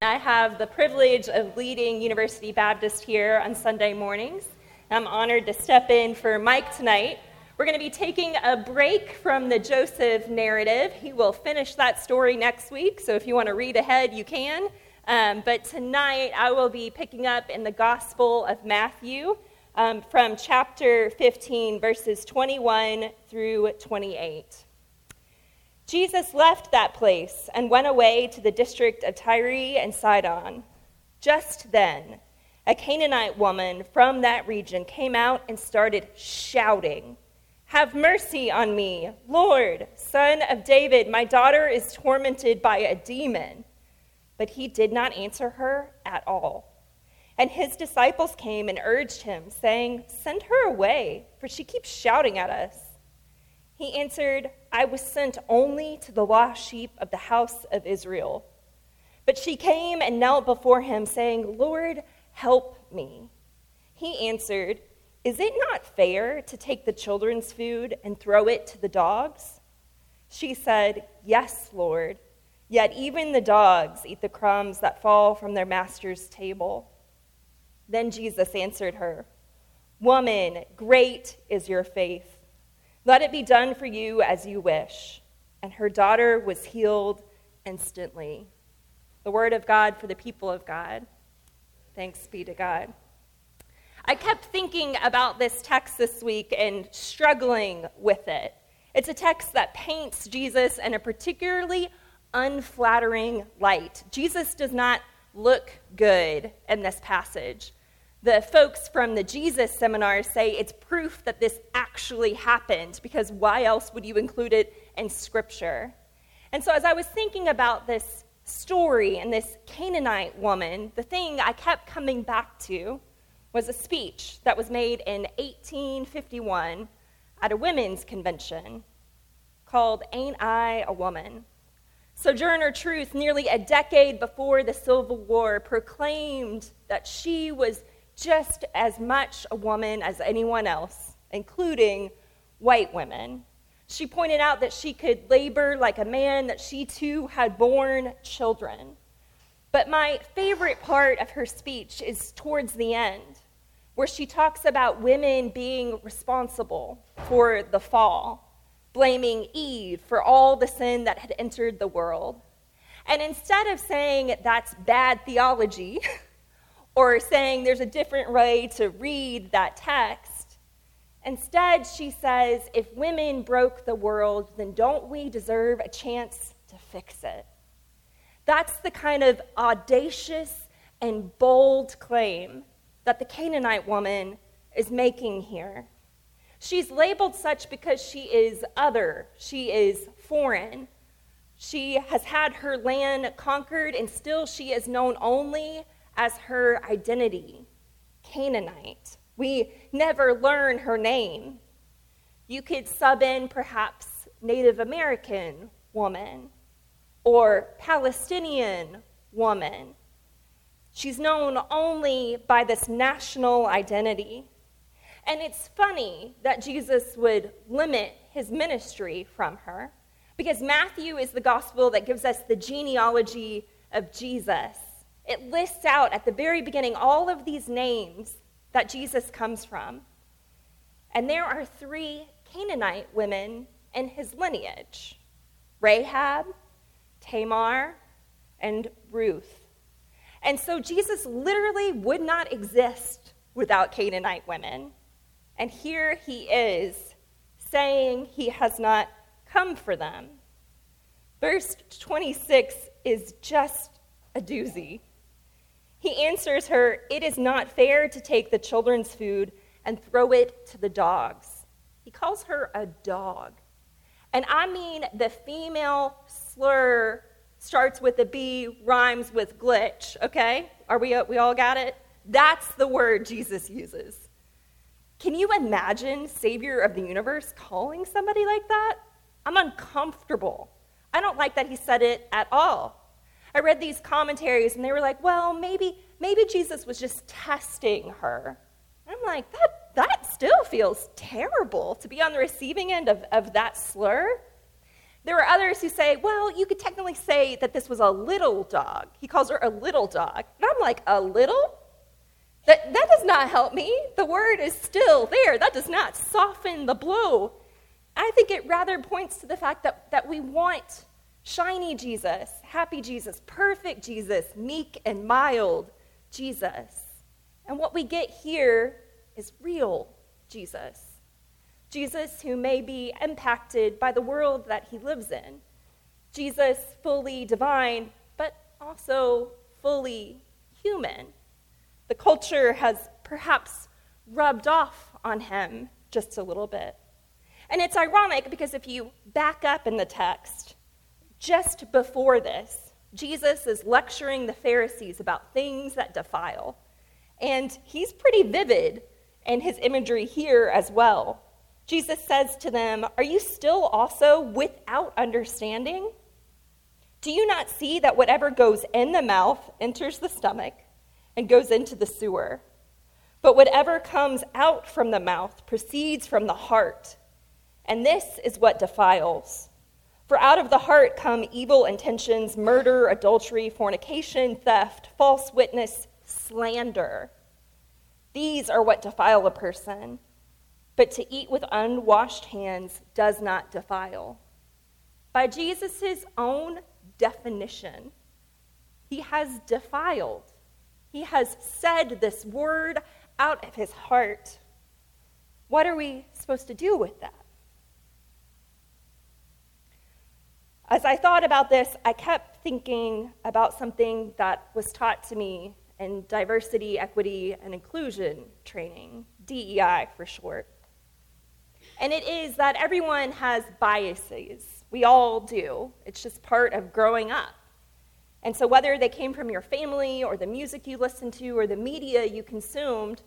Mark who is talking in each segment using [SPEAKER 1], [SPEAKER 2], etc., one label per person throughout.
[SPEAKER 1] I have the privilege of leading University Baptist here on Sunday mornings. I'm honored to step in for Mike tonight. We're going to be taking a break from the Joseph narrative. He will finish that story next week, so if you want to read ahead, you can. Um, but tonight, I will be picking up in the Gospel of Matthew um, from chapter 15, verses 21 through 28. Jesus left that place and went away to the district of Tyre and Sidon. Just then, a Canaanite woman from that region came out and started shouting, Have mercy on me, Lord, son of David. My daughter is tormented by a demon. But he did not answer her at all. And his disciples came and urged him, saying, Send her away, for she keeps shouting at us. He answered, I was sent only to the lost sheep of the house of Israel. But she came and knelt before him, saying, Lord, help me. He answered, Is it not fair to take the children's food and throw it to the dogs? She said, Yes, Lord. Yet even the dogs eat the crumbs that fall from their master's table. Then Jesus answered her, Woman, great is your faith. Let it be done for you as you wish. And her daughter was healed instantly. The word of God for the people of God. Thanks be to God. I kept thinking about this text this week and struggling with it. It's a text that paints Jesus in a particularly unflattering light. Jesus does not look good in this passage. The folks from the Jesus seminar say it's proof that this actually happened because why else would you include it in Scripture? And so, as I was thinking about this story and this Canaanite woman, the thing I kept coming back to was a speech that was made in 1851 at a women's convention called Ain't I a Woman? Sojourner Truth, nearly a decade before the Civil War, proclaimed that she was just as much a woman as anyone else, including white women. She pointed out that she could labor like a man, that she too had borne children. But my favorite part of her speech is towards the end, where she talks about women being responsible for the fall, blaming Eve for all the sin that had entered the world. And instead of saying that's bad theology, or saying there's a different way to read that text. Instead, she says, if women broke the world, then don't we deserve a chance to fix it? That's the kind of audacious and bold claim that the Canaanite woman is making here. She's labeled such because she is other, she is foreign. She has had her land conquered, and still she is known only as her identity Canaanite. We never learn her name. You could sub in perhaps Native American woman or Palestinian woman. She's known only by this national identity. And it's funny that Jesus would limit his ministry from her because Matthew is the gospel that gives us the genealogy of Jesus. It lists out at the very beginning all of these names that Jesus comes from. And there are three Canaanite women in his lineage Rahab, Tamar, and Ruth. And so Jesus literally would not exist without Canaanite women. And here he is saying he has not come for them. Verse 26 is just a doozy. He answers her, It is not fair to take the children's food and throw it to the dogs. He calls her a dog. And I mean, the female slur starts with a B, rhymes with glitch, okay? Are we, we all got it? That's the word Jesus uses. Can you imagine Savior of the universe calling somebody like that? I'm uncomfortable. I don't like that he said it at all. I read these commentaries and they were like, well, maybe, maybe Jesus was just testing her. I'm like, that, that still feels terrible to be on the receiving end of, of that slur. There are others who say, well, you could technically say that this was a little dog. He calls her a little dog. And I'm like, a little? That, that does not help me. The word is still there. That does not soften the blow. I think it rather points to the fact that, that we want shiny Jesus, happy Jesus, perfect Jesus, meek and mild Jesus. And what we get here is real Jesus. Jesus who may be impacted by the world that he lives in. Jesus fully divine, but also fully human. The culture has perhaps rubbed off on him just a little bit. And it's ironic because if you back up in the text, just before this, Jesus is lecturing the Pharisees about things that defile. And he's pretty vivid in his imagery here as well. Jesus says to them, Are you still also without understanding? Do you not see that whatever goes in the mouth enters the stomach and goes into the sewer? But whatever comes out from the mouth proceeds from the heart, and this is what defiles. For out of the heart come evil intentions, murder, adultery, fornication, theft, false witness, slander. These are what defile a person. But to eat with unwashed hands does not defile. By Jesus' own definition, he has defiled. He has said this word out of his heart. What are we supposed to do with that? As I thought about this, I kept thinking about something that was taught to me in diversity, equity, and inclusion training, DEI for short. And it is that everyone has biases. We all do. It's just part of growing up. And so, whether they came from your family or the music you listened to or the media you consumed,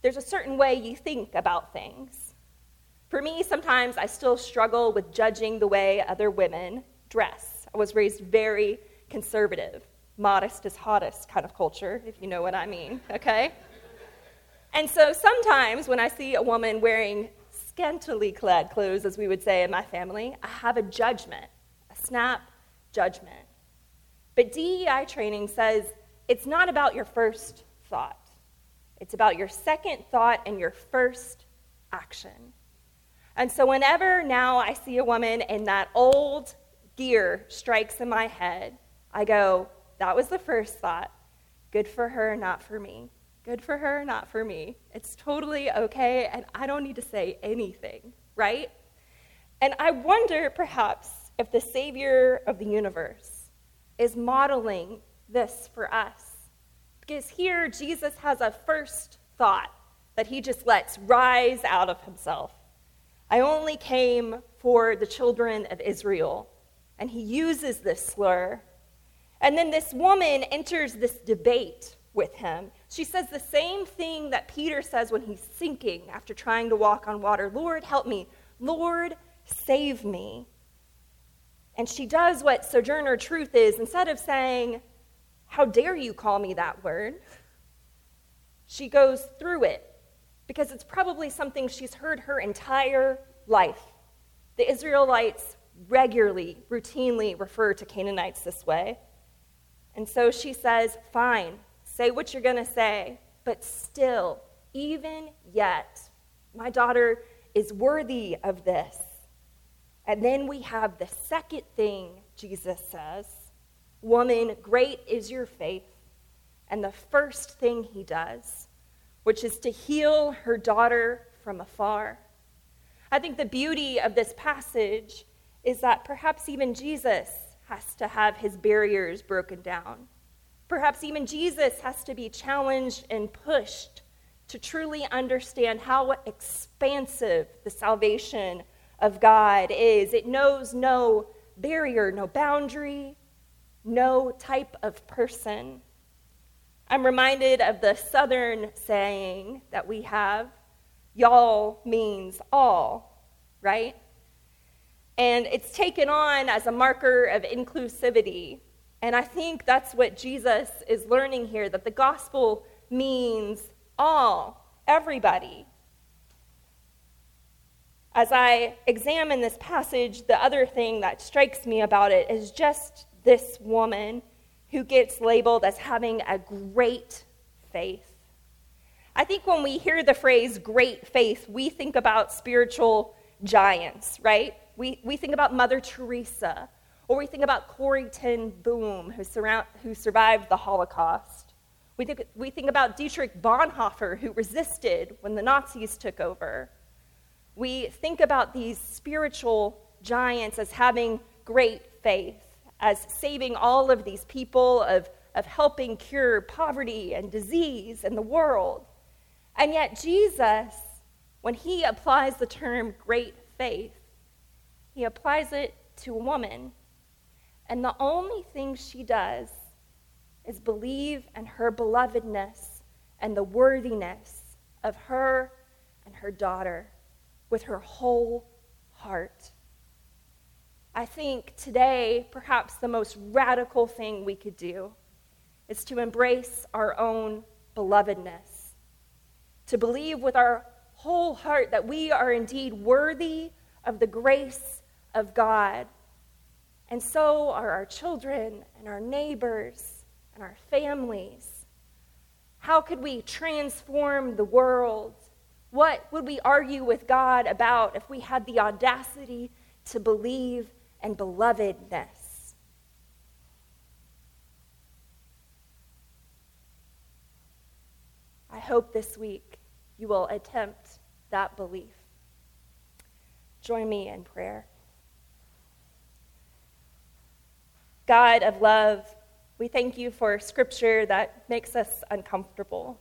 [SPEAKER 1] there's a certain way you think about things. For me, sometimes I still struggle with judging the way other women dress. I was raised very conservative, modest is hottest kind of culture, if you know what I mean, okay? And so sometimes when I see a woman wearing scantily clad clothes, as we would say in my family, I have a judgment, a snap judgment. But DEI training says it's not about your first thought, it's about your second thought and your first action. And so, whenever now I see a woman in that old gear strikes in my head, I go, that was the first thought. Good for her, not for me. Good for her, not for me. It's totally okay, and I don't need to say anything, right? And I wonder perhaps if the Savior of the universe is modeling this for us. Because here, Jesus has a first thought that he just lets rise out of himself. I only came for the children of Israel and he uses this slur. And then this woman enters this debate with him. She says the same thing that Peter says when he's sinking after trying to walk on water Lord, help me. Lord, save me. And she does what Sojourner Truth is. Instead of saying, How dare you call me that word? She goes through it because it's probably something she's heard her entire life. The Israelites regularly, routinely refer to Canaanites this way. And so she says, Fine, say what you're going to say, but still, even yet, my daughter is worthy of this. And then we have the second thing Jesus says Woman, great is your faith. And the first thing he does, which is to heal her daughter from afar. I think the beauty of this passage is that perhaps even Jesus has to have his barriers broken down. Perhaps even Jesus has to be challenged and pushed to truly understand how expansive the salvation of God is. It knows no barrier, no boundary, no type of person. I'm reminded of the southern saying that we have y'all means all, right? And it's taken on as a marker of inclusivity. And I think that's what Jesus is learning here that the gospel means all, everybody. as I examine this passage, the other thing that strikes me about it is just this woman who gets labeled as having a great faith. I think when we hear the phrase great faith, we think about spiritual giants, right? We, we think about Mother Teresa, or we think about Corrie ten Boom, who, surround, who survived the Holocaust. We think, we think about Dietrich Bonhoeffer, who resisted when the Nazis took over. We think about these spiritual giants as having great faith, as saving all of these people, of, of helping cure poverty and disease in the world. And yet, Jesus, when he applies the term great faith, he applies it to a woman. And the only thing she does is believe in her belovedness and the worthiness of her and her daughter with her whole heart. I think today, perhaps the most radical thing we could do is to embrace our own belovedness, to believe with our whole heart that we are indeed worthy of the grace of God. And so are our children and our neighbors and our families. How could we transform the world what would we argue with God about if we had the audacity to believe and belovedness? I hope this week you will attempt that belief. Join me in prayer. God of love, we thank you for scripture that makes us uncomfortable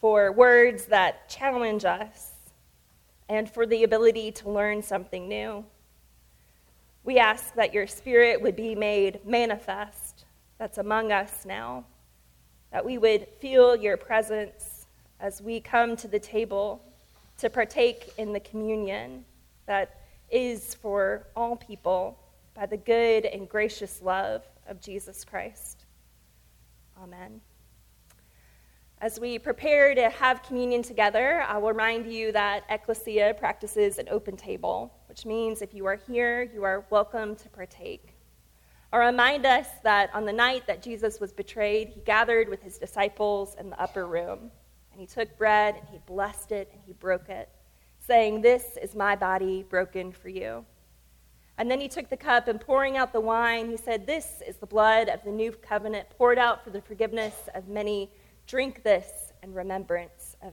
[SPEAKER 1] for words that challenge us, and for the ability to learn something new. We ask that your spirit would be made manifest, that's among us now, that we would feel your presence as we come to the table to partake in the communion that is for all people by the good and gracious love of Jesus Christ. Amen. As we prepare to have communion together, I will remind you that Ekklesia practices an open table, which means if you are here, you are welcome to partake. I'll remind us that on the night that Jesus was betrayed, he gathered with his disciples in the upper room, and he took bread and he blessed it and he broke it, saying, This is my body broken for you. And then he took the cup and pouring out the wine, he said, This is the blood of the new covenant poured out for the forgiveness of many. Drink this in remembrance